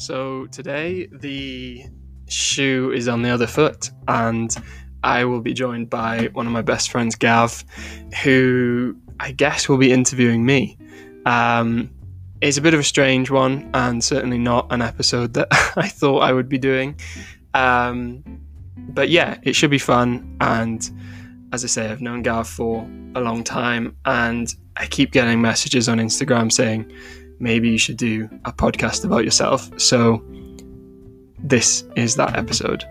So today the shoe is on the other foot, and I will be joined by one of my best friends, Gav, who I guess will be interviewing me. Um, it's a bit of a strange one, and certainly not an episode that I thought I would be doing. Um, but yeah, it should be fun. And as I say, I've known Gav for a long time, and I keep getting messages on Instagram saying, maybe you should do a podcast about yourself. So, this is that episode.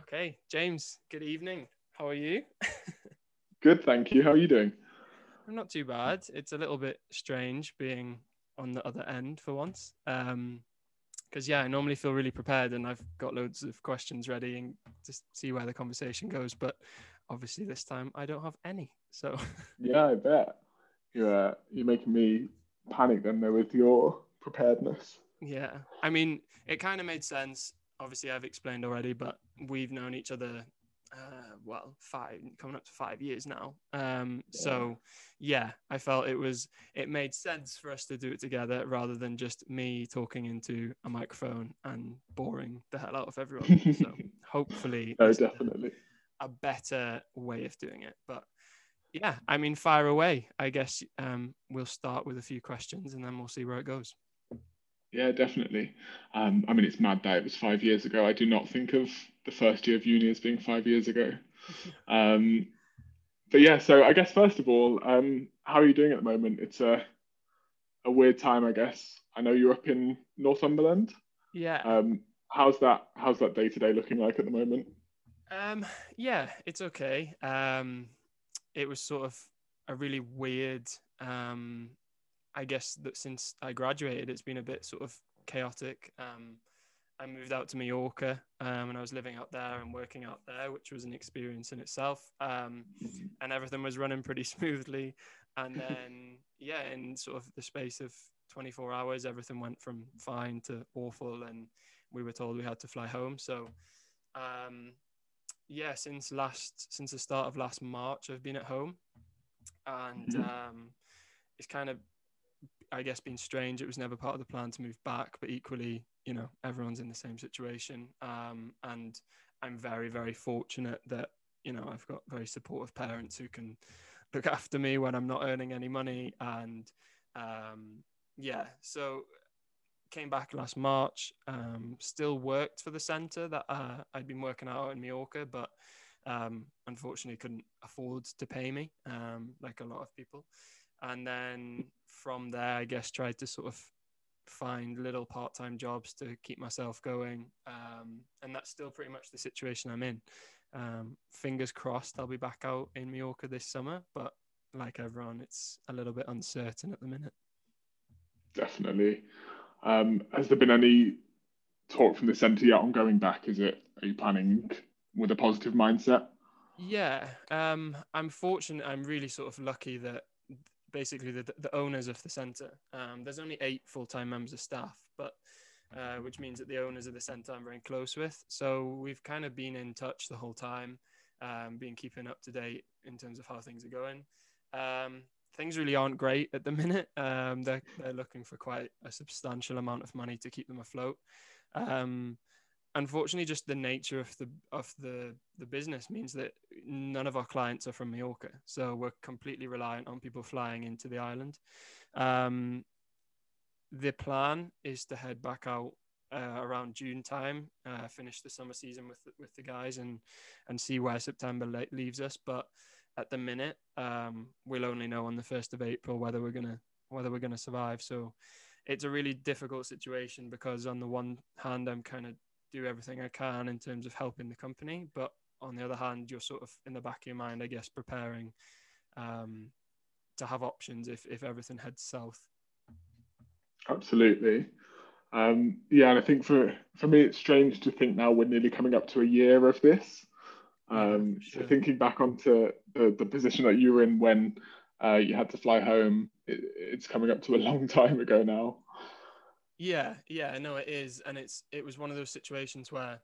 Okay, James, good evening. How are you? Good, thank you. How are you doing? I'm not too bad. It's a little bit strange being on the other end for once. Um, because yeah, I normally feel really prepared and I've got loads of questions ready and just see where the conversation goes. But obviously this time I don't have any. So Yeah, I bet. You're uh, you're making me panic then though with your preparedness. yeah, I mean, it kind of made sense. Obviously, I've explained already, but we've known each other, uh, well, five coming up to five years now. Um, so yeah, I felt it was it made sense for us to do it together rather than just me talking into a microphone and boring the hell out of everyone. so hopefully, is definitely. A better way of doing it. But yeah, I mean, fire away. I guess um, we'll start with a few questions and then we'll see where it goes. Yeah, definitely. Um, I mean, it's mad that it was five years ago. I do not think of the first year of uni as being five years ago. Um, but yeah, so I guess first of all, um, how are you doing at the moment? It's a a weird time, I guess. I know you're up in Northumberland. Yeah. Um, how's that? How's that day to day looking like at the moment? Um, yeah, it's okay. Um, it was sort of a really weird. Um, I guess that since I graduated, it's been a bit sort of chaotic. Um, I moved out to Mallorca, um, and I was living out there and working out there, which was an experience in itself. Um, and everything was running pretty smoothly. And then, yeah, in sort of the space of 24 hours, everything went from fine to awful, and we were told we had to fly home. So, um, yeah, since last since the start of last March, I've been at home, and Mhm. um, it's kind of, I guess, been strange. It was never part of the plan to move back, but equally, you know, everyone's in the same situation, um, and I'm very, very fortunate that you know I've got very supportive parents who can look after me when I'm not earning any money, and um, yeah, so came back last March. Um, still worked for the centre that uh, I'd been working out in Mallorca, but um, unfortunately couldn't afford to pay me, um, like a lot of people. And then from there, I guess tried to sort of find little part-time jobs to keep myself going, um, and that's still pretty much the situation I'm in. Um, fingers crossed, I'll be back out in Mallorca this summer, but like everyone, it's a little bit uncertain at the minute. Definitely. Um, has there been any talk from the centre yet on going back? Is it? Are you planning with a positive mindset? Yeah, um, I'm fortunate. I'm really sort of lucky that basically the, the owners of the centre. Um, there's only eight full-time members of staff, but uh, which means that the owners of the centre I'm very close with. So we've kind of been in touch the whole time, um, been keeping up to date in terms of how things are going. Um, things really aren't great at the minute. Um, they're they're looking for quite a substantial amount of money to keep them afloat. Um, unfortunately, just the nature of the of the the business means that none of our clients are from Mallorca, so we're completely reliant on people flying into the island. Um, the plan is to head back out uh, around June time, uh, finish the summer season with with the guys, and and see where September le- leaves us. But at the minute, um, we'll only know on the first of April whether we're gonna whether we're gonna survive. So it's a really difficult situation because on the one hand, I'm kind of do everything I can in terms of helping the company, but on the other hand, you're sort of in the back of your mind, I guess, preparing um, to have options if if everything heads south. Absolutely. Um, yeah, and I think for for me, it's strange to think now we're nearly coming up to a year of this. Yeah, Um, so sure. thinking back onto the, the position that you were in when uh, you had to fly home, it, it's coming up to a long time ago now. Yeah, yeah, no, it is, and it's it was one of those situations where,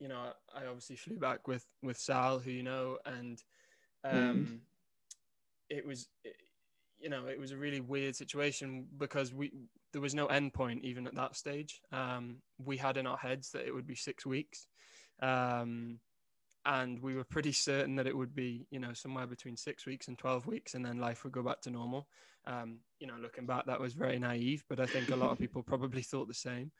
you know, I obviously flew back with with Sal, who you know, and um, it was, you know, it was a really weird situation because we there was no end point even at that stage. Um, we had in our heads that it would be six weeks, um, and we were pretty certain that it would be, you know, somewhere between six weeks and twelve weeks, and then life would go back to normal. Um, you know, looking back, that was very naive, but I think a lot of people probably thought the same.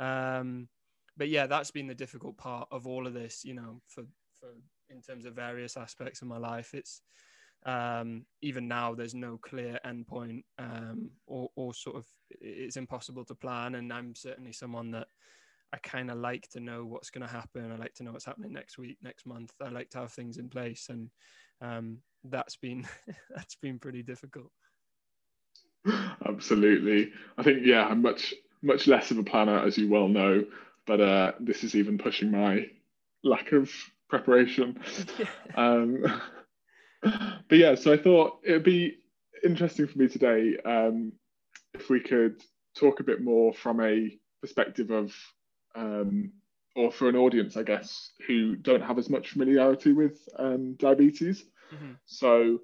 Um, but yeah, that's been the difficult part of all of this. You know, for for in terms of various aspects of my life, it's um, even now there's no clear endpoint um, or, or sort of it's impossible to plan and i'm certainly someone that i kind of like to know what's going to happen. I like to know what's happening next week next month. I like to have things in place and um, that's been that's been pretty difficult. Absolutely. I think yeah i'm much much less of a planner as you well know but uh, this is even pushing my lack of preparation. Um, but yeah, so I thought it would be interesting for me today um, if we could talk a bit more from a perspective of, um, or for an audience, I guess, who don't have as much familiarity with um, diabetes. Mm-hmm. So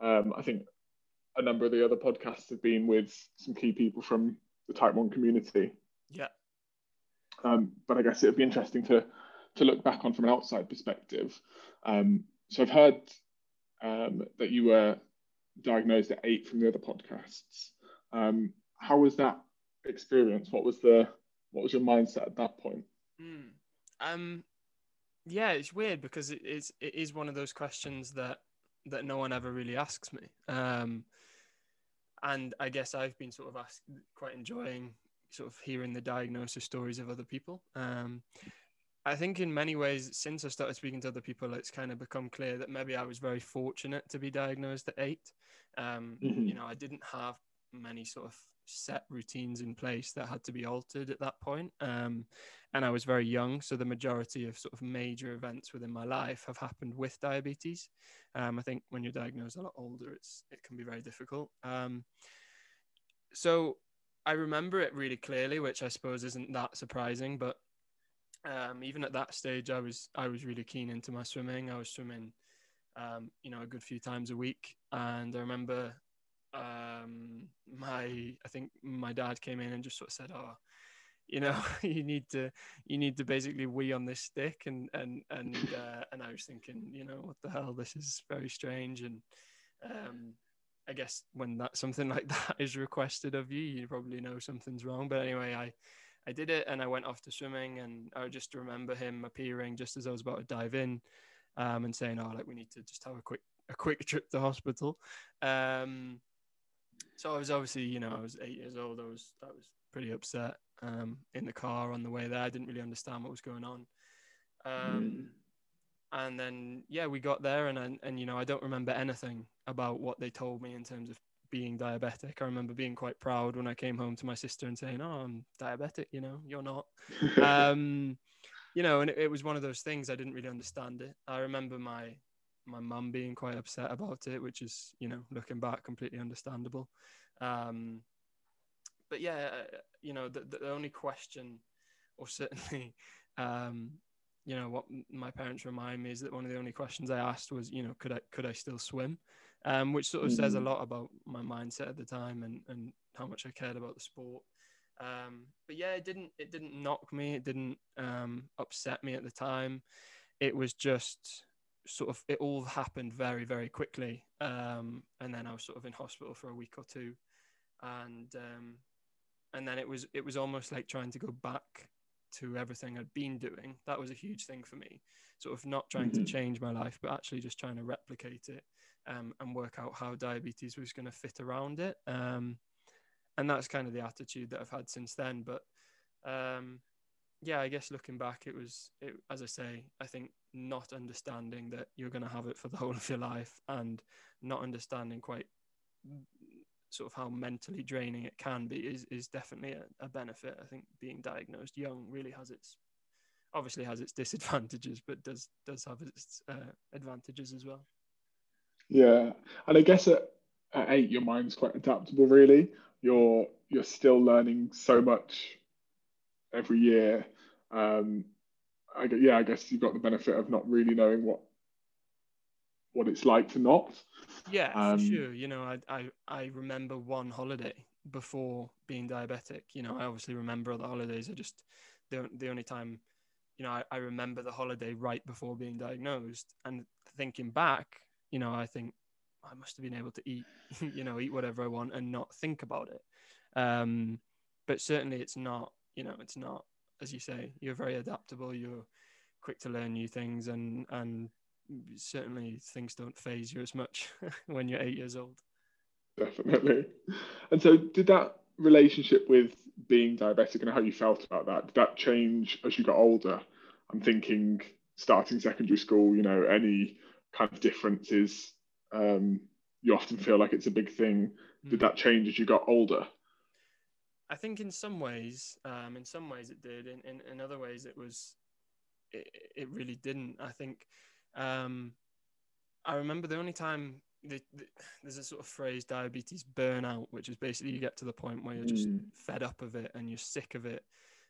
um, I think a number of the other podcasts have been with some key people from the type 1 community. Yeah. Um, but I guess it would be interesting to to look back on from an outside perspective. Um, so I've heard um, that you were diagnosed at eight from the other podcasts. Um, how was that experience? What was the what was your mindset at that point? Mm. Um, yeah, it's weird because it is it is one of those questions that that no one ever really asks me. Um, and I guess I've been sort of asked, quite enjoying sort of hearing the diagnosis stories of other people. Um, I think in many ways, since I started speaking to other people, it's kind of become clear that maybe I was very fortunate to be diagnosed at eight. Um, mm-hmm. You know, I didn't have many sort of set routines in place that had to be altered at that point. Um, and I was very young, so the majority of sort of major events within my life have happened with diabetes. Um, I think when you're diagnosed a lot older, it's it can be very difficult. Um, so I remember it really clearly, which I suppose isn't that surprising, but um, even at that stage, I was I was really keen into my swimming. I was swimming, um, you know, a good few times a week, and I remember my I think my dad came in and just sort of said, "Oh, you know, you need to you need to basically wee on this stick," and and and uh, and I was thinking, you know, what the hell? This is very strange, and um, I guess when that something like that is requested of you, you probably know something's wrong. But anyway, I I did it and I went off to swimming and I just remember him appearing just as I was about to dive in um, and saying, oh, like we need to just have a quick, a quick trip to hospital. Um, so I was obviously, you know, I was eight years old. I was, I was pretty upset um, in the car on the way there. I didn't really understand what was going on. Um, and then, yeah, we got there and, and, and, you know, I don't remember anything about what they told me in terms of being diabetic. I remember being quite proud when I came home to my sister and saying, "Oh, I'm diabetic." You know, you're not. um, you know, and it, it, was one of those things I didn't really understand it. I remember my my mum being quite upset about it, which is, you know, looking back, completely understandable. Um, but yeah, uh, you know, the, the only question, or certainly, um, you know, what my parents remind me is that one of the only questions I asked was, you know, could I could I still swim? um, which sort of mm-hmm. says a mm. lot about my mindset at the time and, and how much I cared about the sport. Um, but yeah, it didn't it didn't knock me. It didn't um, upset me at the time. It was just sort of it all happened very very quickly, um, and then I was sort of in hospital for a week or two, and um, and then it was it was almost like trying to go back to everything I'd been doing. That was a huge thing for me. Sort of not trying mm-hmm. to change my life, but actually just trying to replicate it um, and work out how diabetes was going to fit around it. Um, and that's kind of the attitude that I've had since then. But um, yeah, I guess looking back, it was, it, as I say, I think not understanding that you're going to have it for the whole of your life and not understanding quite sort of how mentally draining it can be is, is definitely a, a benefit. I think being diagnosed young really has its obviously has its disadvantages, but does does have its uh, advantages as well. Yeah, and I guess at, at eight, your mind's quite adaptable. Really, you're you're still learning so much every year. Um, I, yeah, I guess you've got the benefit of not really knowing what what it's like to not. Yeah, um, for sure. You know, I, I I remember one holiday before being diabetic. You know, I obviously remember other holidays. I just the the only time, you know, I, I remember the holiday right before being diagnosed. And thinking back, you know, I think I must have been able to eat, you know, eat whatever I want and not think about it. Um, but certainly, it's not. You know, it's not as you say. You're very adaptable. You're quick to learn new things, and and certainly things don't phase you as much when you're eight years old. Definitely. And so, did that relationship with being diabetic and how you felt about that did that change as you got older? I'm thinking starting secondary school. You know, any kind of differences. Um, you often feel like it's a big thing. Did mm. that change as you got older? I think in some ways, um, in some ways it did. In, in, in other ways, it was, it, it really didn't. I think um, I remember the only time the, the, there's a sort of phrase diabetes burnout, which is basically you get to the point where you're just mm. fed up of it and you're sick of it.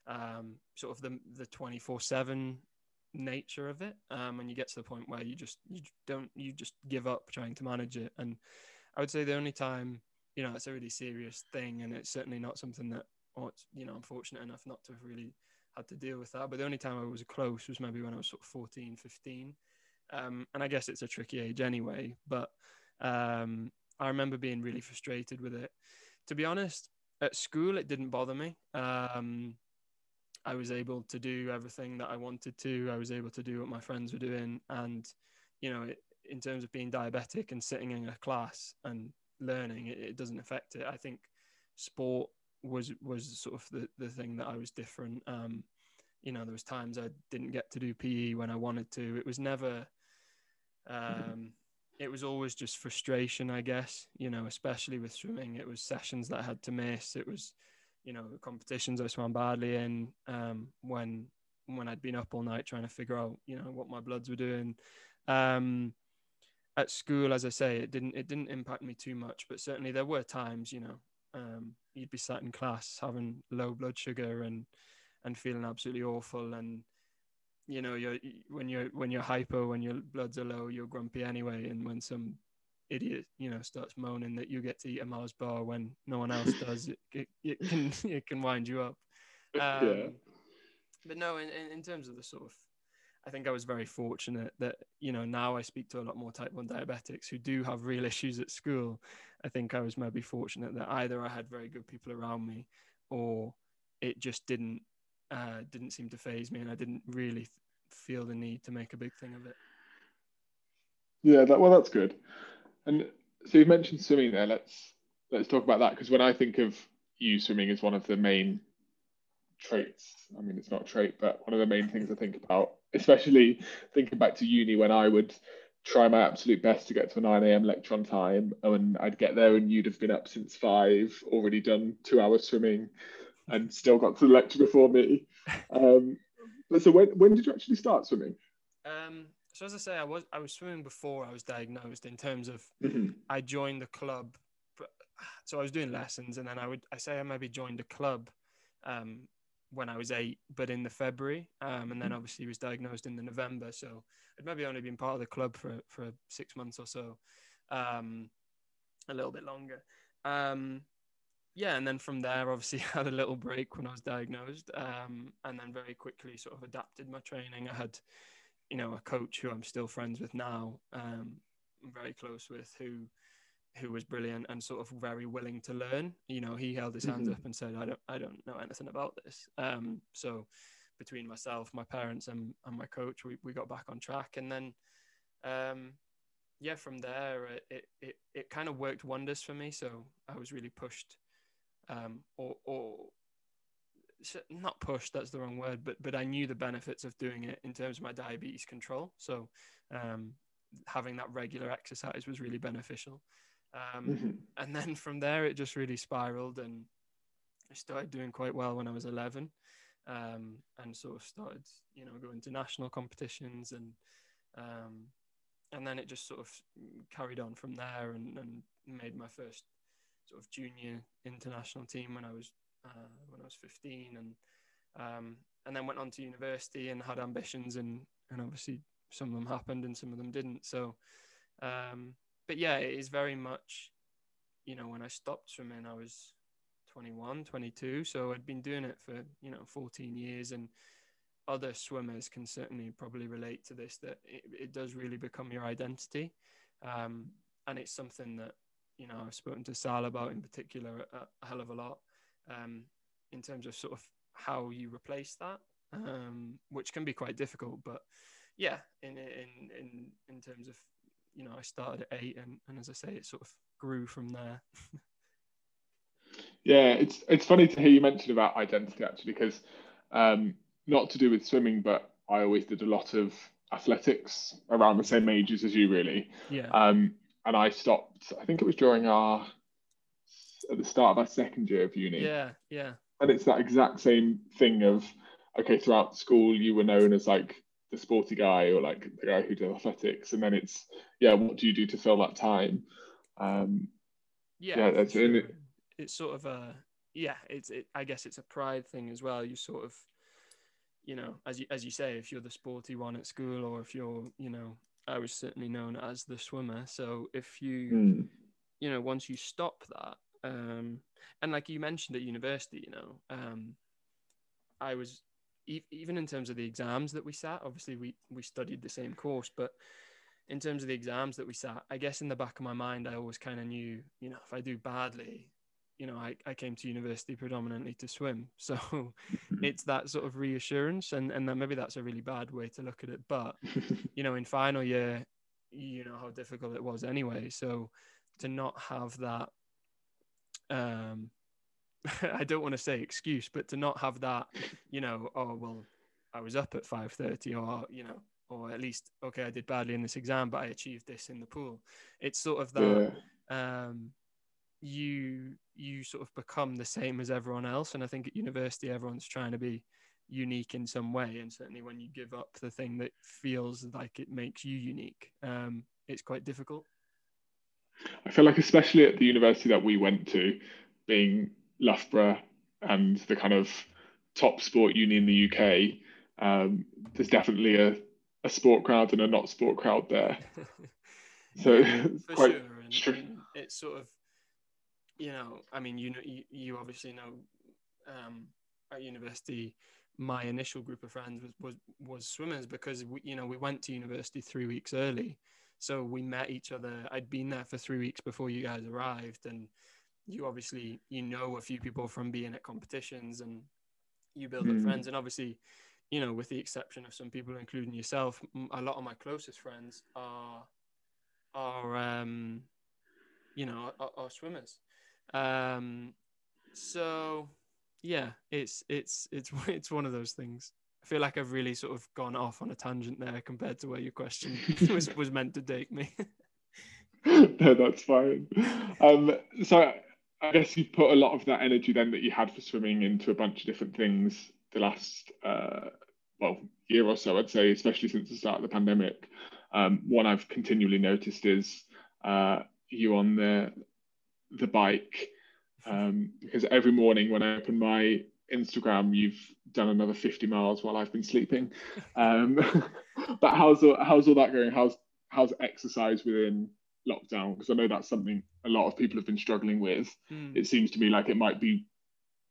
Um, sort of the the 24 seven nature of it. Um, and you get to the point where you just you don't you just give up trying to manage it. And I would say the only time you know it's a really serious thing, and it's certainly not something that, you know, I'm fortunate enough not to have really had to deal with that. But the only time I was close was maybe when I was sort of 14, 15 um, and I guess it's a tricky age anyway, but um, I remember being really frustrated with it. To be honest, at school, it didn't bother me. Um, I was able to do everything that I wanted to. I was able to do what my friends were doing. And, you know, it, in terms of being diabetic and sitting in a class and learning, it, it doesn't affect it. I think sport was was sort of the, the thing that I was different. Um, you know, there was times I didn't get to do PE when I wanted to. It was never um, it was always just frustration, I guess, you know, especially with swimming. It was sessions that I had to miss. It was, you know, competitions I swam badly in um, when when I'd been up all night trying to figure out, you know, what my bloods were doing. Um, at school, as I say, it didn't it didn't impact me too much, but certainly there were times, you know, um, you'd be sat in class having low blood sugar and and feeling absolutely awful and you know you're when you're when you're hyper, when your bloods are low you're grumpy anyway and when some idiot you know starts moaning that you get to eat a Mars bar when no one else does it, it, it can it can wind you up um, yeah. but no in, in terms of the sort of I think I was very fortunate that you know now I speak to a lot more type 1 diabetics who do have real issues at school I think I was maybe fortunate that either I had very good people around me or it just didn't uh, didn't seem to phase me, and I didn't really th- feel the need to make a big thing of it. Yeah, that well, that's good. And so you mentioned swimming there. Let's let's talk about that because when I think of you, swimming is one of the main traits. I mean, it's not a trait, but one of the main things I think about, especially thinking back to uni when I would try my absolute best to get to a 9 a.m. lecture on time, and I'd get there and you'd have been up since five, already done two hours swimming, and still got to the lecture before me. Um, but so when when did you actually start swimming? Um, so as I say, I was I was swimming before I was diagnosed. In terms of, mm-hmm. I joined the club. So I was doing lessons, and then I would I say I maybe joined a club um, when I was eight, but in the February, um, and then mm-hmm. obviously was diagnosed in the November. So I'd maybe only been part of the club for for six months or so, um, a little bit longer. Um, yeah, and then from there, obviously, had a little break when I was diagnosed, um, and then very quickly sort of adapted my training. I had, you know, a coach who I'm still friends with now, um, very close with, who who was brilliant and sort of very willing to learn. You know, he held his hands mm-hmm. up and said, "I don't, I don't know anything about this." Um, so between myself, my parents, and, and my coach, we, we got back on track, and then. Um, yeah, from there, it, it, it kind of worked wonders for me. So I was really pushed um, or, or not pushed that's the wrong word but but i knew the benefits of doing it in terms of my diabetes control so um, having that regular exercise was really beneficial um, mm-hmm. and then from there it just really spiraled and i started doing quite well when i was 11 um, and sort of started you know going to national competitions and um, and then it just sort of carried on from there and, and made my first sort of junior international team when I was uh, when I was 15, and um, and then went on to university and had ambitions, and and obviously some of them happened and some of them didn't. So Um, but yeah, it is very much, you know, when I stopped swimming, I was 21, 22. So I'd been doing it for, you know, 14 years. And other swimmers can certainly probably relate to this that it, it does really become your identity. Um, and it's something that, you know, I've spoken to Sal about in particular a, a hell of a lot um, in terms of sort of how you replace that, um, which can be quite difficult. But yeah, in, in, in, in terms of, you know, I started at eight and, and as I say, it sort of grew from there. yeah, it's, it's funny to hear you mention about identity actually, because um, not to do with swimming, but I always did a lot of athletics around the same ages as you, really. Yeah. Um, and I stopped. I think it was during our at the start of our second year of uni. Yeah, yeah. And it's that exact same thing of okay, throughout school you were known as like the sporty guy or like the guy who did athletics, and then it's yeah, what do you do to fill that time? Um, yeah, yeah, that's sure. it. It's sort of a yeah. It's it. I guess it's a pride thing as well. You sort of you know, as you as you say, if you're the sporty one at school, or if you're, you know, I was certainly known as the swimmer. So if you, mm. you know, once you stop that, um, and like you mentioned at university, you know, um, I was e- even in terms of the exams that we sat. Obviously, we we studied the same course, but in terms of the exams that we sat, I guess in the back of my mind, I always kind of knew, you know, if I do badly, you know, I, I came to university predominantly to swim. So it's that sort of reassurance. And, and then maybe that's a really bad way to look at it. But, you know, in final year, you know how difficult it was anyway. So to not have that, um, I don't want to say excuse, but to not have that, you know, oh, well, I was up at 5.30 or, you know, or at least, okay, I did badly in this exam, but I achieved this in the pool. It's sort of that, yeah. um, you you sort of become the same as everyone else and i think at university everyone's trying to be unique in some way and certainly when you give up the thing that feels like it makes you unique um, it's quite difficult i feel like especially at the university that we went to being loughborough and the kind of top sport uni in the uk um, there's definitely a, a sport crowd and a not sport crowd there so yeah, quite sure. and, and it's sort of you know, I mean, you know, you, you obviously know um, at university, my initial group of friends was was, was swimmers because we, you know we went to university three weeks early, so we met each other. I'd been there for three weeks before you guys arrived, and you obviously you know a few people from being at competitions, and you build mm. up hmm. friends. And obviously, you know, with the exception of some people, including yourself, a lot of my closest friends are are um, you know are, are swimmers. Um, so yeah, it's it's it's it's one of those things. I feel like I've really sort of gone off on a tangent there compared to where your question was was meant to take me. no, that's fine. Um, so I guess you've put a lot of that energy then that you had for swimming into a bunch of different things the last uh, well year or so, I'd say, especially since the start of the pandemic. Um, one I've continually noticed is uh, you on the the bike um, because every morning when I open my Instagram, you've done another 50 miles while I've been sleeping. Um, but how's all, how's all that going? How's how's exercise within lockdown? Because I know that's something a lot of people have been struggling with. Mm. It seems to me like it might be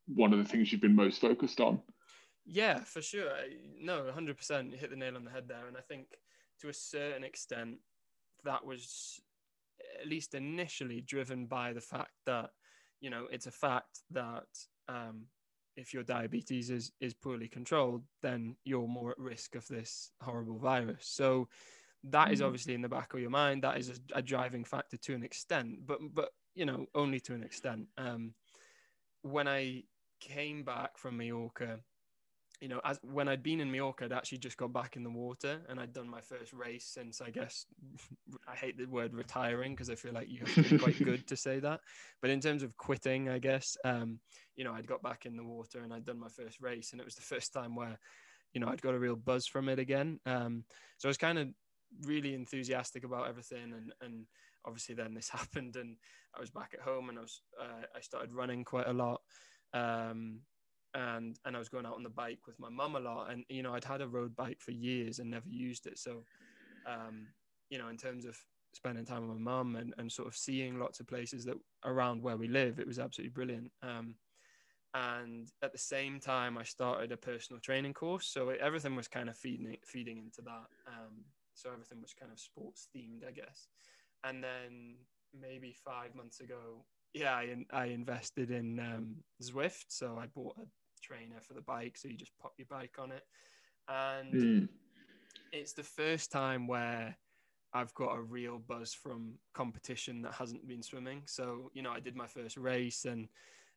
one of the things you've been most focused on. Yeah, for sure. No, 100% You hit the nail on the head there. And I think to a certain extent, that was at least initially driven by the fact that you know it's a fact that um, if your diabetes is is poorly controlled then you're more at risk of this horrible virus so that is mm. obviously in the back of your mind that is a, a driving factor to an extent but but you know only to an extent um, when i came back from mallorca you know, as when I'd been in Mallorca, I'd actually just got back in the water and I'd done my first race since I guess I hate the word retiring because I feel like you have to be quite good to say that. But in terms of quitting, I guess, um, you know, I'd got back in the water and I'd done my first race and it was the first time where, you know, I'd got a real buzz from it again. Um, so I was kind of really enthusiastic about everything and, and obviously then this happened and I was back at home and I was, uh, I started running quite a lot. Um, and and I was going out on the bike with my mum a lot, and you know I'd had a road bike for years and never used it. So, um, you know, in terms of spending time with my mum and, and sort of seeing lots of places that around where we live. It was absolutely brilliant. Um, and at the same time, I started a personal training course, so it, everything was kind of feeding feeding into that. So everything was kind of sports themed, I guess. And then maybe five months ago, yeah, I, I invested in um, Zwift. So I bought a trainer for the bike. So you just pop your bike on it. And mm. it's the first time where I've got a real buzz from competition that hasn't been swimming. So, you know, I did my first race and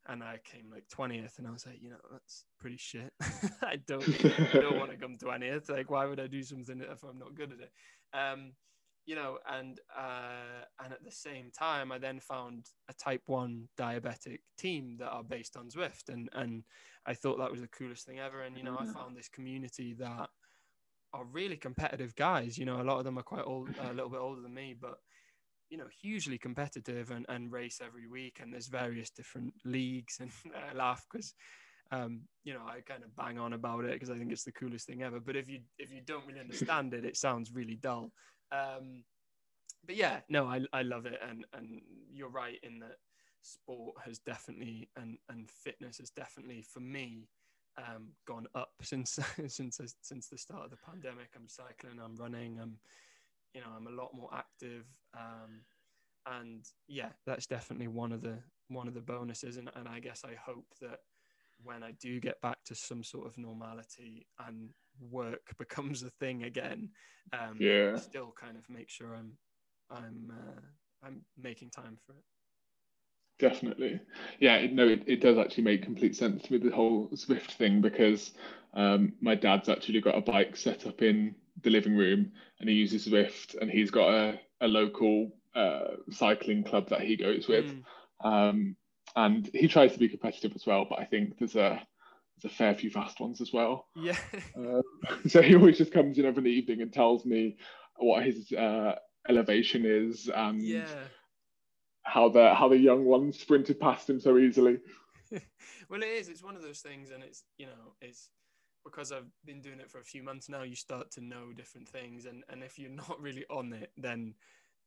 and I came like 20th and I was like, you know, that's pretty shit. I don't I don't want to come 20th. Like why would I do something if I'm not good at it? Um, you know, and uh, and at the same time, I then found a Type One diabetic team that are based on Zwift, and and I thought that was the coolest thing ever. And you know, I mm-hmm. found this community that are really competitive guys. You know, a lot of them are quite old, a little bit older than me, but you know, hugely competitive and, and race every week. And there's various different leagues, and I laugh because. Um, you know, I kind of bang on about it because I think it's the coolest thing ever. But if you if you don't really understand it, it sounds really dull. Um, but yeah, no, I, I love it, and and you're right in that sport has definitely and and fitness has definitely for me um, gone up since since since the start of the pandemic. I'm cycling, I'm running, I'm you know I'm a lot more active, um, and yeah, that's definitely one of the one of the bonuses. And and I guess I hope that when I do get back to some sort of normality and work becomes a thing again, um, yeah, still kind of make sure I'm I'm uh, I'm making time for it. Definitely, yeah. It, no, it, it does actually make complete sense with the whole Zwift thing because um, my dad's actually got a bike set up in the living room and he uses Zwift and he's got a, a local uh, cycling club that he goes with. Mm. Um, and he tries to be competitive as well, but I think there's a there's a fair few fast ones as well. Yeah. uh, so he always just comes in every evening and tells me what his uh, elevation is and yeah. how the how the young ones sprinted past him so easily. well, it is. It's one of those things, and it's you know it's because I've been doing it for a few months now. You start to know different things, and and if you're not really on it, then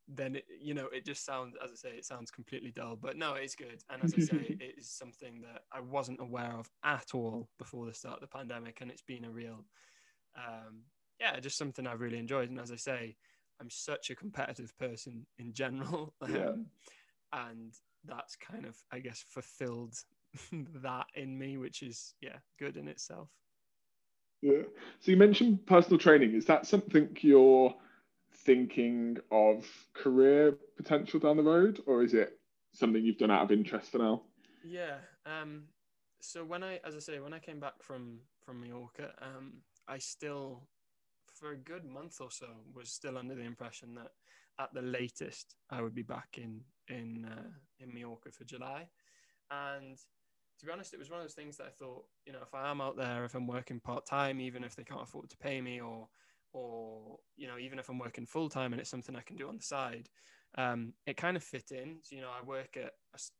then it, you know it just sounds as i say it sounds completely dull. But no it's good. And as i say it is something that i wasn't aware of at all before the start of the pandemic. And it's been a real um yeah just something i've really enjoyed. And as i say i'm such a competitive person in general. Yeah. um, and that's kind of i guess fulfilled that in me which is yeah good in itself yeah so you mentioned personal training is that something you're thinking of career potential down the road, or is it something you've done out of interest for now? Yeah. Um, so when I, as I say, when I came back from from Mallorca, um, I still, for a good month or so, was still under the impression that at the latest I would be back in in uh, in Mallorca for July, and to be honest, it was one of those things that I thought, you know, if I am out there, if I'm working part time, even if they can't afford to pay me, or or you know even if i'm working full time and it's something i can do on the side um, it kind of fit in. So, you know i work at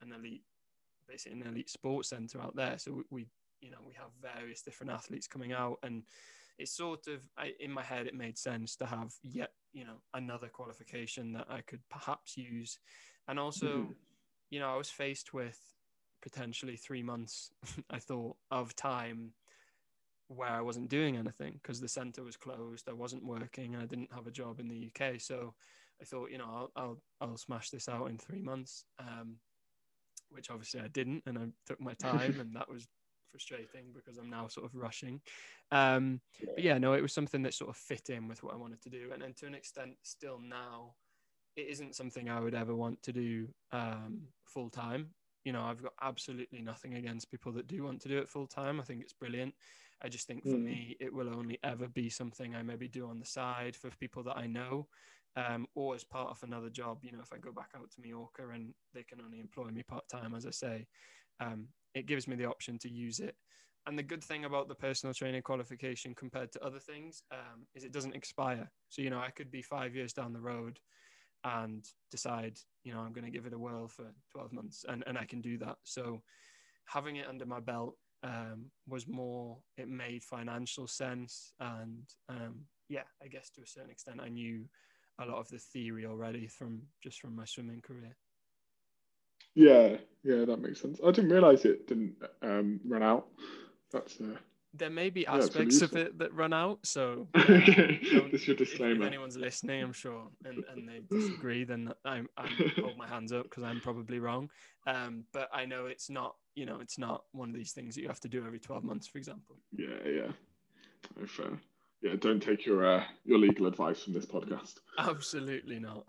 an elite basically an elite sports center out there. So we, you know we have various different athletes coming out and it's sort of I, in my head it made sense to have yet you know another qualification that i could perhaps use. And also mm-hmm. you know i was faced with potentially three months i thought of time where I wasn't doing anything because the center was closed. I wasn't working. I didn't have a job in the UK. So I thought, you know, I'll I'll, I'll smash this out in three months, um, which obviously I didn't, and I took my time, and that was frustrating because I'm now sort of rushing. Um, but yeah, no, it was something that sort of fit in with what I wanted to do, and, and to an extent, still now, it isn't something I would ever want to do um, full time. You know, I've got absolutely nothing against people that do want to do it full time. I think it's brilliant. I just think for mm. me, it will only ever be something I maybe do on the side for people that I know, um, or as part of another job. You know, if I go back out to Mallorca and they can only employ me part time, as I say, um, it gives me the option to use it. And the good thing about the personal training qualification compared to other things um, is it doesn't expire. So, you know, I could be five years down the road and decide, you know, I'm going to give it a whirl for 12 months and, and I can do that. So, having it under my belt um, was more it made financial sense and um, yeah i guess to a certain extent i knew a lot of the theory already from just from my swimming career. Yeah, yeah, that makes sense. I didn't realize it didn't um, run out. That's uh, there may be aspects of it that run out. So okay, this your if, disclaimer. if anyone's listening, I'm sure, and, and they disagree, then I'm I hold my hands up because I'm probably wrong. Um, but I know it's not, you know, it's not one of these things that you have to do every 12 months, for example. Yeah, yeah. No, fair. Yeah, don't take your uh, your legal advice from this podcast. Absolutely not.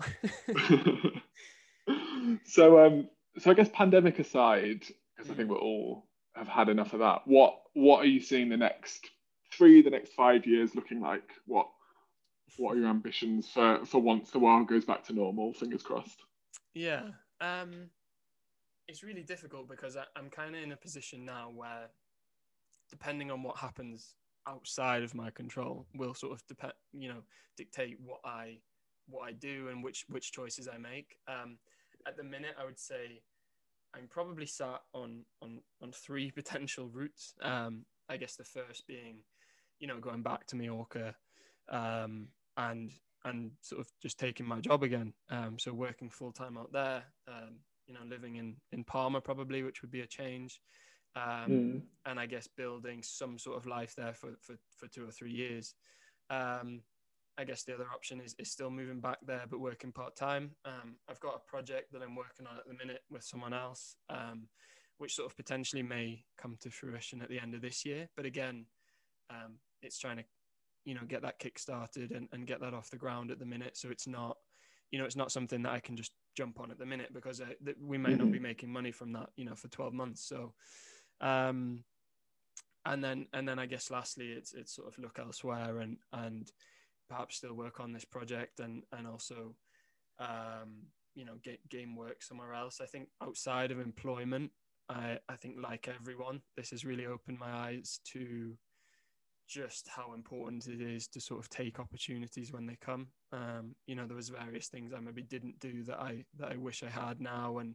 so, um, so I guess pandemic aside, because I think we're all have had enough of that. What what are you seeing the next three, the next five years looking like? What what are your ambitions for for once the world goes back to normal? Fingers crossed. Yeah, um, it's really difficult because I, I'm kind of in a position now where, depending on what happens outside of my control, will sort of depend, you know, dictate what I what I do and which which choices I make. Um, at the minute, I would say I'm probably sat on on on three potential routes. Um, I guess the first being, you know, going back to Mallorca, um, and and sort of just taking my job again. Um, so working full time out there. Um, you know, living in in Palma probably, which would be a change. Um, mm. and I guess building some sort of life there for for, for two or three years. Um, I guess the other option is, is still moving back there, but working part time. Um, I've got a project that I'm working on at the minute with someone else, um, which sort of potentially may come to fruition at the end of this year. But again, um, it's trying to, you know, get that kick started and, and get that off the ground at the minute. So it's not, you know, it's not something that I can just jump on at the minute because uh, th- we might mm-hmm. not be making money from that, you know, for 12 months. So, um, and then and then I guess lastly, it's it's sort of look elsewhere and and perhaps still work on this project and and also um, you know get game work somewhere else. I think outside of employment, I I think like everyone, this has really opened my eyes to just how important it is to sort of take opportunities when they come. Um, you know, there was various things I maybe didn't do that I that I wish I had now, and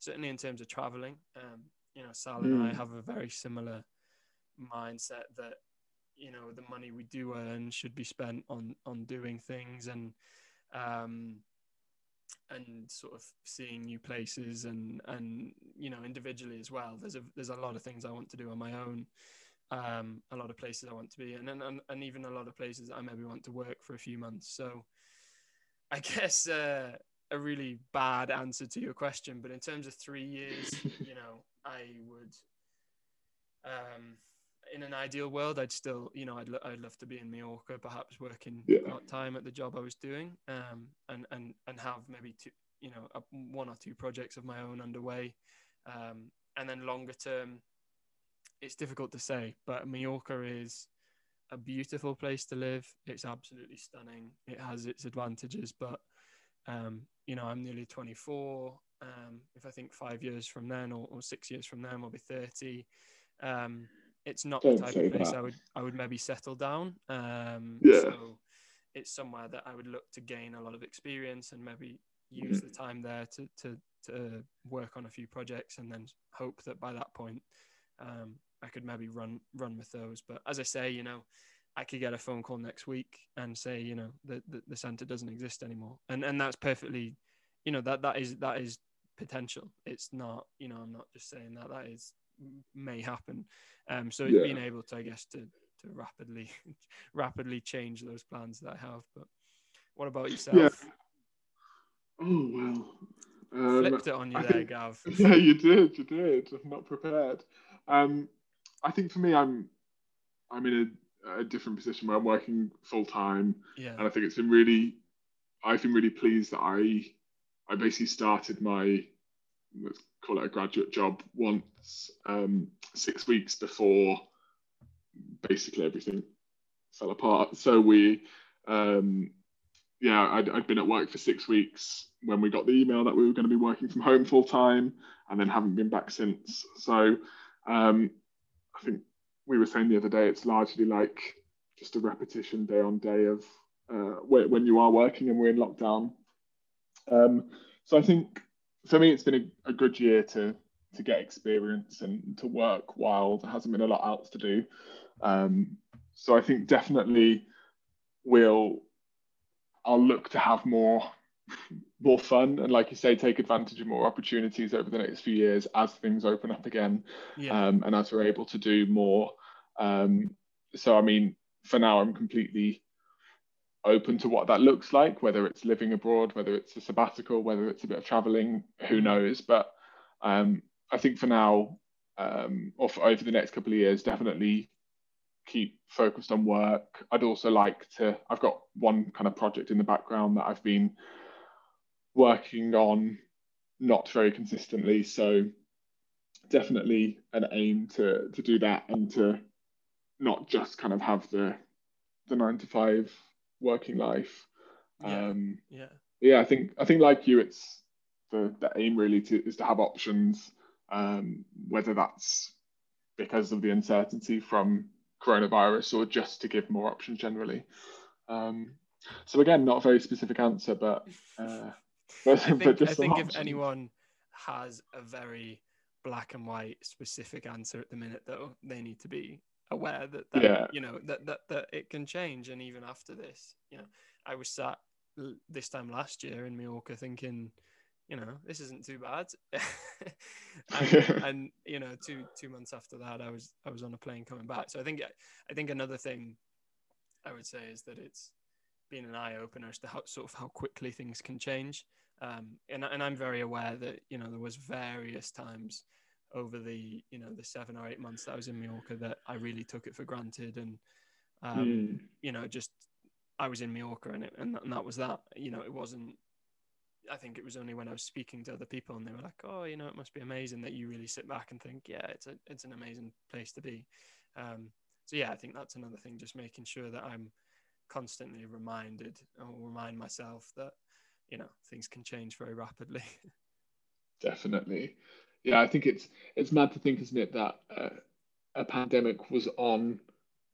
certainly in terms of traveling, um, you know, Sal and I mm. have a very similar mindset that you know the money we do earn should be spent on on doing things and um and sort of seeing new places and and you know individually as well. There's a there's a lot of things i want to do on my own. Um a lot of places i want to be and and, and even a lot of places i maybe want to work for a few months. So i guess uh, a really bad answer to your question but in terms of three years you know i would um in an ideal world, I'd still, you know, I'd, lo- I'd love to be in Mallorca, perhaps working yeah. part time at the job I was doing, um, and and and have maybe two, you know, a, one or two projects of my own underway, um, and then longer term, it's difficult to say, but Mallorca is a beautiful place to live. It's absolutely stunning. It has its advantages, but um, you know, I'm nearly 24. Um, if I think five years from then or, or six years from then, I'll be 30. Um, it's not Don't the type of place that. I would I would maybe settle down. Um, yeah. So it's somewhere that I would look to gain a lot of experience and maybe use mm-hmm. the time there to, to to work on a few projects and then hope that by that point um, I could maybe run run with those. But as I say, you know, I could get a phone call next week and say, you know, the the, the center doesn't exist anymore, and and that's perfectly, you know, that that is that is potential. It's not, you know, I'm not just saying that. That is may happen. Um, so yeah. being able to, I guess, to to rapidly rapidly change those plans that I have. But what about yourself? Yeah. Oh well. Um, Flipped it on you there, think, Gav. Yeah, you did. You did. I'm not prepared. Um, I think for me, I'm I'm in a, a different position where I'm working full time, yeah. and I think it's been really. I've been really pleased that I I basically started my let's call it a graduate job um, six weeks before basically everything fell apart. So we, um, yeah, I'd, I'd been at work for six weeks when we got the email that we were going to be working from home full time, and then haven't been back since. So um, I think we were saying the other day it's largely like just a repetition day on day of uh, when you are working and we're in lockdown. Um, so I think for me, it's been a, a, good year to to get experience and to work while there hasn't been a lot else to do. Um, so I think definitely we'll. I'll look to have more more fun and like you say take advantage of more opportunities over the next few years as things open up again yeah. um, and as we're able to do more um, so i mean for now i'm completely open to what that looks like whether it's living abroad whether it's a sabbatical whether it's a bit of traveling who mm-hmm. knows but um, i think for now um, or for over the next couple of years definitely keep focused on work i'd also like to i've got one kind of project in the background that i've been working on not very consistently. So definitely an aim to to do that and to not just kind of have the the nine to five working life. Yeah. Um, yeah. Yeah, I think I think like you, it's the the aim really to is to have options. Um, whether that's because of the uncertainty from coronavirus or just to give more options generally. Um, so again, not a very specific answer, but uh, I think, I think if anyone has a very black and white specific answer at the minute, though, they need to be aware that, that yeah. you know that, that that it can change, and even after this, you know, I was sat this time last year in Mallorca thinking, you know, this isn't too bad, and, and, you know, two two months after that, I was I was on a plane coming back. So I think I think another thing I would say is that it's been an eye opener as to how sort of how quickly things can change. Um, and, and I'm very aware that you know there was various times over the you know the seven or eight months that I was in Mallorca that I really took it for granted and um, mm. you know just I was in Mallorca and, it, and and that was that you know it wasn't I think it was only when I was speaking to other people and they were like oh you know it must be amazing that you really sit back and think yeah it's a it's an amazing place to be um, so yeah I think that's another thing just making sure that I'm constantly reminded or remind myself that you know things can change very rapidly. Definitely, yeah. I think it's it's mad to think, isn't it, that uh, a pandemic was on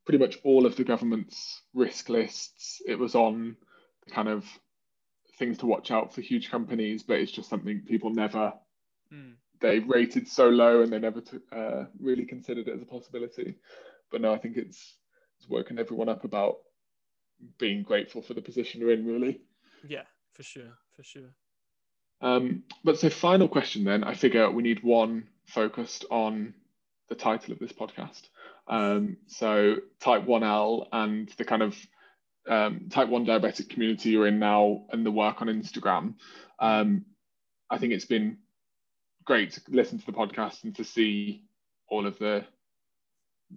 pretty much all of the government's risk lists. It was on kind of things to watch out for huge companies, but it's just something people never mm. they rated so low and they never t- uh, really considered it as a possibility. But no, I think it's it's woken everyone up about being grateful for the position you're in, really. Yeah, for sure, for sure. Um, but so, final question then. I figure we need one focused on the title of this podcast. Um, so, type 1 Al and the kind of um, type 1 diabetic community you're in now and the work on Instagram. Um, I think it's been great to listen to the podcast and to see all of the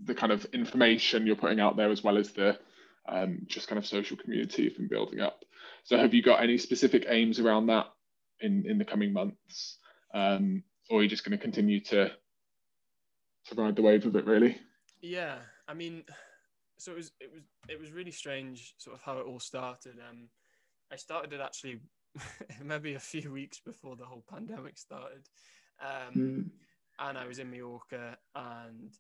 the kind of information you're putting out there as well as the um, just kind of social community you've been building up. So have you got any specific aims around that in, in the coming months? Um, or are you just going to continue to to ride the wave of it really? Yeah, I mean, so it was it was it was really strange sort of how it all started. Um, I started it actually maybe a few weeks before the whole pandemic started, um, mm. and I was in Mallorca and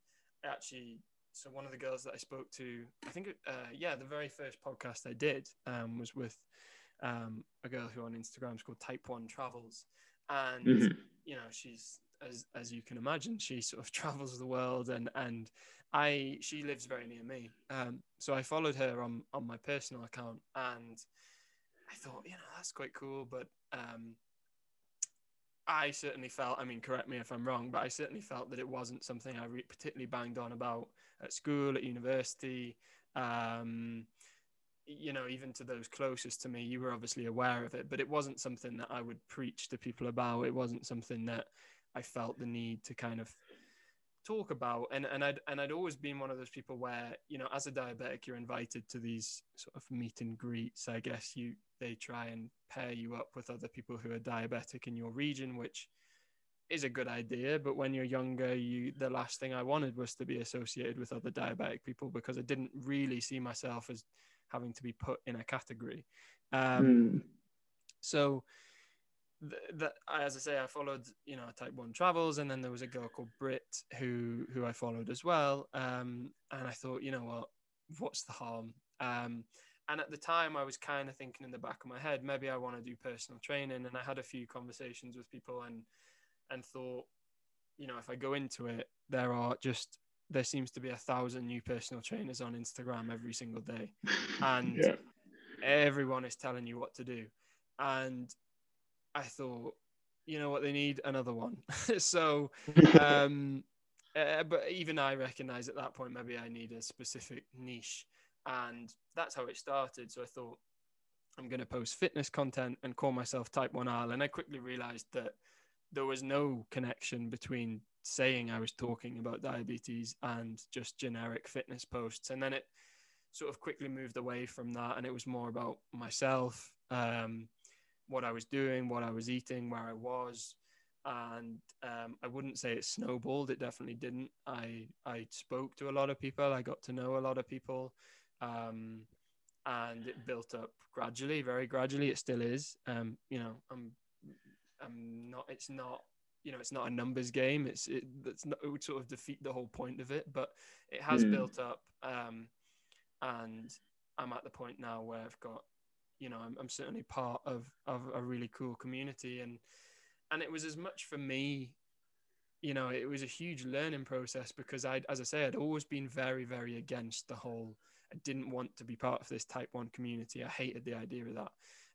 I actually so one of the girls that I spoke to, I think, uh, yeah, the very first podcast I did um, was with um, a girl who on Instagram is called Type One Travels, and mm-hmm. you know she's as as you can imagine, she sort of travels the world, and and I she lives very near me, um, so I followed her on on my personal account, and I thought, you know, that's quite cool, but um, I certainly felt, I mean, correct me if I'm wrong, but I certainly felt that it wasn't something I re- particularly banged on about at school, at university. Um, you know, even to those closest to me, you were obviously aware of it, but it wasn't something that I would preach to people about. It wasn't something that I felt the need to kind of talk about. And and I'd and I'd always been one of those people where, you know, as a diabetic, you're invited to these sort of meet and greets. I guess you they try and pair you up with other people who are diabetic in your region, which is a good idea. But when you're younger, you the last thing I wanted was to be associated with other diabetic people because I didn't really see myself as having to be put in a category. Um, mm. So, that as I say, I followed you know Type One Travels, and then there was a girl called Brit who who I followed as well. Um, and I thought, you know what, what's the harm? Um, and at the time, I was kind of thinking in the back of my head, maybe I want to do personal training. And I had a few conversations with people and and thought, you know, if I go into it, there are just there seems to be a thousand new personal trainers on Instagram every single day, and yeah. everyone is telling you what to do. And I thought, you know what, they need another one. so, um, uh, but even I recognize at that point maybe I need a specific niche, and that's how it started. So I thought I'm going to post fitness content and call myself Type One Al, and I quickly realized that there was no connection between saying I was talking about diabetes and just generic fitness posts, and then it sort of quickly moved away from that, and it was more about myself, um, what I was doing, what I was eating, where I was and um, I wouldn't say it snowballed. It definitely didn't. I I spoke to a lot of people. I got to know a lot of people, um, and it built up gradually, very gradually. It still is. Um, you know, I'm I'm not. It's not. You know, it's not a numbers game. It's it. That's not. It would sort of defeat the whole point of it. But it has mm. built up, um, and I'm at the point now where I've got. You know, I'm, I'm certainly part of of a really cool community. And and it was as much for me you know it was a huge learning process because i as i say i'd always been very very against the whole i didn't want to be part of this type 1 community. I hated the idea of that.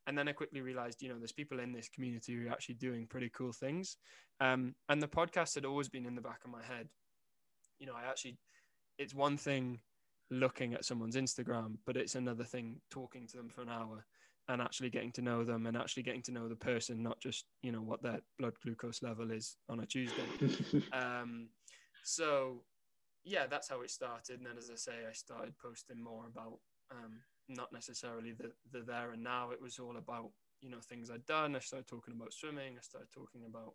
And then i quickly realized you know there's people in this community who are actually doing pretty cool things. Um, and the podcast had always been in the back of my head. You know i actually it's one thing looking at someone's instagram but it's another thing talking to them for an hour and actually getting to know them and actually getting to know the person, not just you know what their blood glucose level is on a Tuesday. um, so yeah, that's how it started. And then, as I say, I started posting more about um, not necessarily the the there and now. It was all about you know things I'd done. I started talking about swimming. I started talking about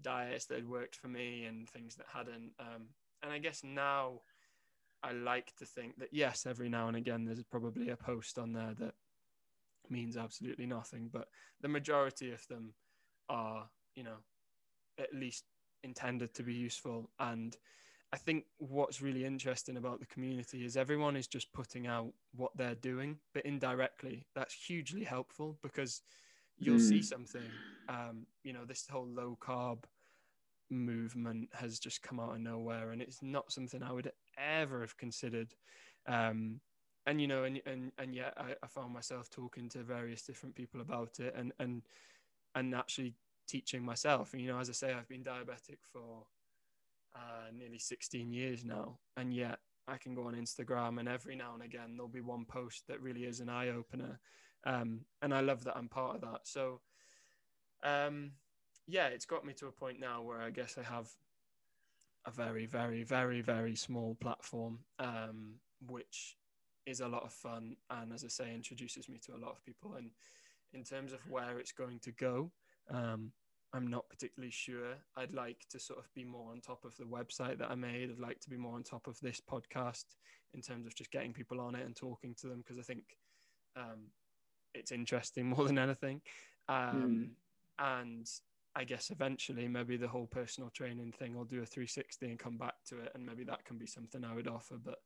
diets that had worked for me and things that hadn't. Um, and I guess now I like to think that yes, every now and again there's probably a post on there that means absolutely nothing. But the majority of them are, you know, at least intended to be useful. And I think what's really interesting about the community is everyone is just putting out what they're doing, but indirectly, that's hugely helpful because you'll mm. see something. Um, you know, this whole low carb movement has just come out of nowhere, and it's not something I would ever have considered um, and you know and and and yet I, I, found myself talking to various different people about it and and and actually teaching myself. And you know as i say i've been diabetic for uh, nearly 16 years now and yet i can go on instagram and every now and again there'll be one post that really is an eye-opener um, and i love that i'm part of that. So um, yeah it's got me to a point now where i guess i have a very very very very small platform um, which is a lot of fun and as i say introduces me to a lot of people. And in terms of where it's going to go um, i'm not particularly sure. I'd like to sort of be more on top of the website that i made. I'd like to be more on top of this podcast in terms of just getting people on it and talking to them because i think um, it's interesting more than anything. Um, mm. and i guess eventually maybe the whole personal training thing i'll do a 360 and come back to it and maybe that can be something i would offer but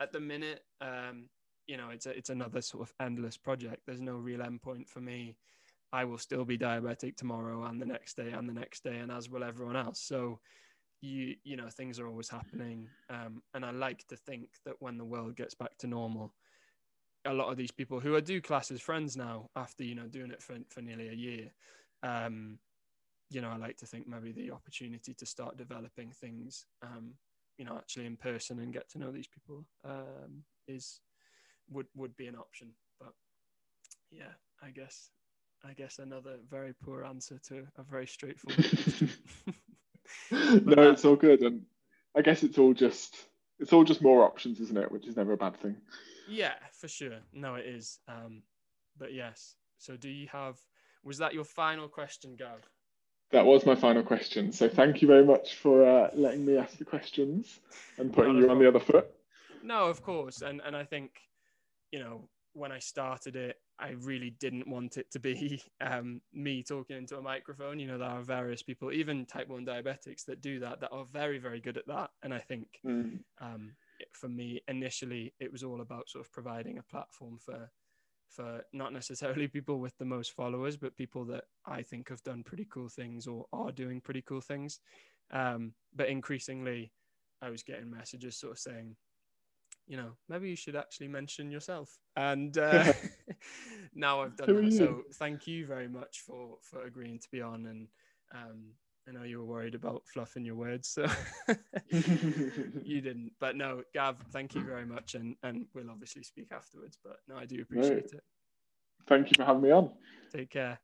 at the minute, um, you know, it's a, it's another sort of endless project. There's no real endpoint for me. I will still be diabetic tomorrow and the next day and the next day, and as will everyone else. So, you you know, things are always happening, um, and I like to think that when the world gets back to normal, a lot of these people who I do class as friends now, after you know doing it for for nearly a year, um, you know, I like to think maybe the opportunity to start developing things um, you know actually in person and get to know these people um, is would would be an option. But yeah, I guess I guess another very poor answer to a very straightforward question. no, it's all good, and I guess it's all just it's all just more options, isn't it? Which is never a bad thing. Yeah, for sure. No, it is. Um, but yes. So, do you have? Was that your final question, Gav? That was my final question. So thank you very much for uh, letting me ask the questions and putting you on the other foot. No, of course, and and I think, you know, when I started it, I really didn't want it to be um, me talking into a microphone. You know, there are various people, even type one diabetics, that do that that are very very good at that. And I think mm. um, for me, initially, it was all about sort of providing a platform for for not necessarily people with the most followers, but people that I think have done pretty cool things or are doing pretty cool things. Um, but increasingly, I was getting messages sort of saying, you know, maybe you should actually mention yourself. And uh, now I've done that. So thank you very much for for agreeing to be on. And um, I know you were worried about fluffing your words, so you didn't. But no, Gav, thank you very much, and and we'll obviously speak afterwards. But no, I do appreciate it. Thank you for having me on. Take care.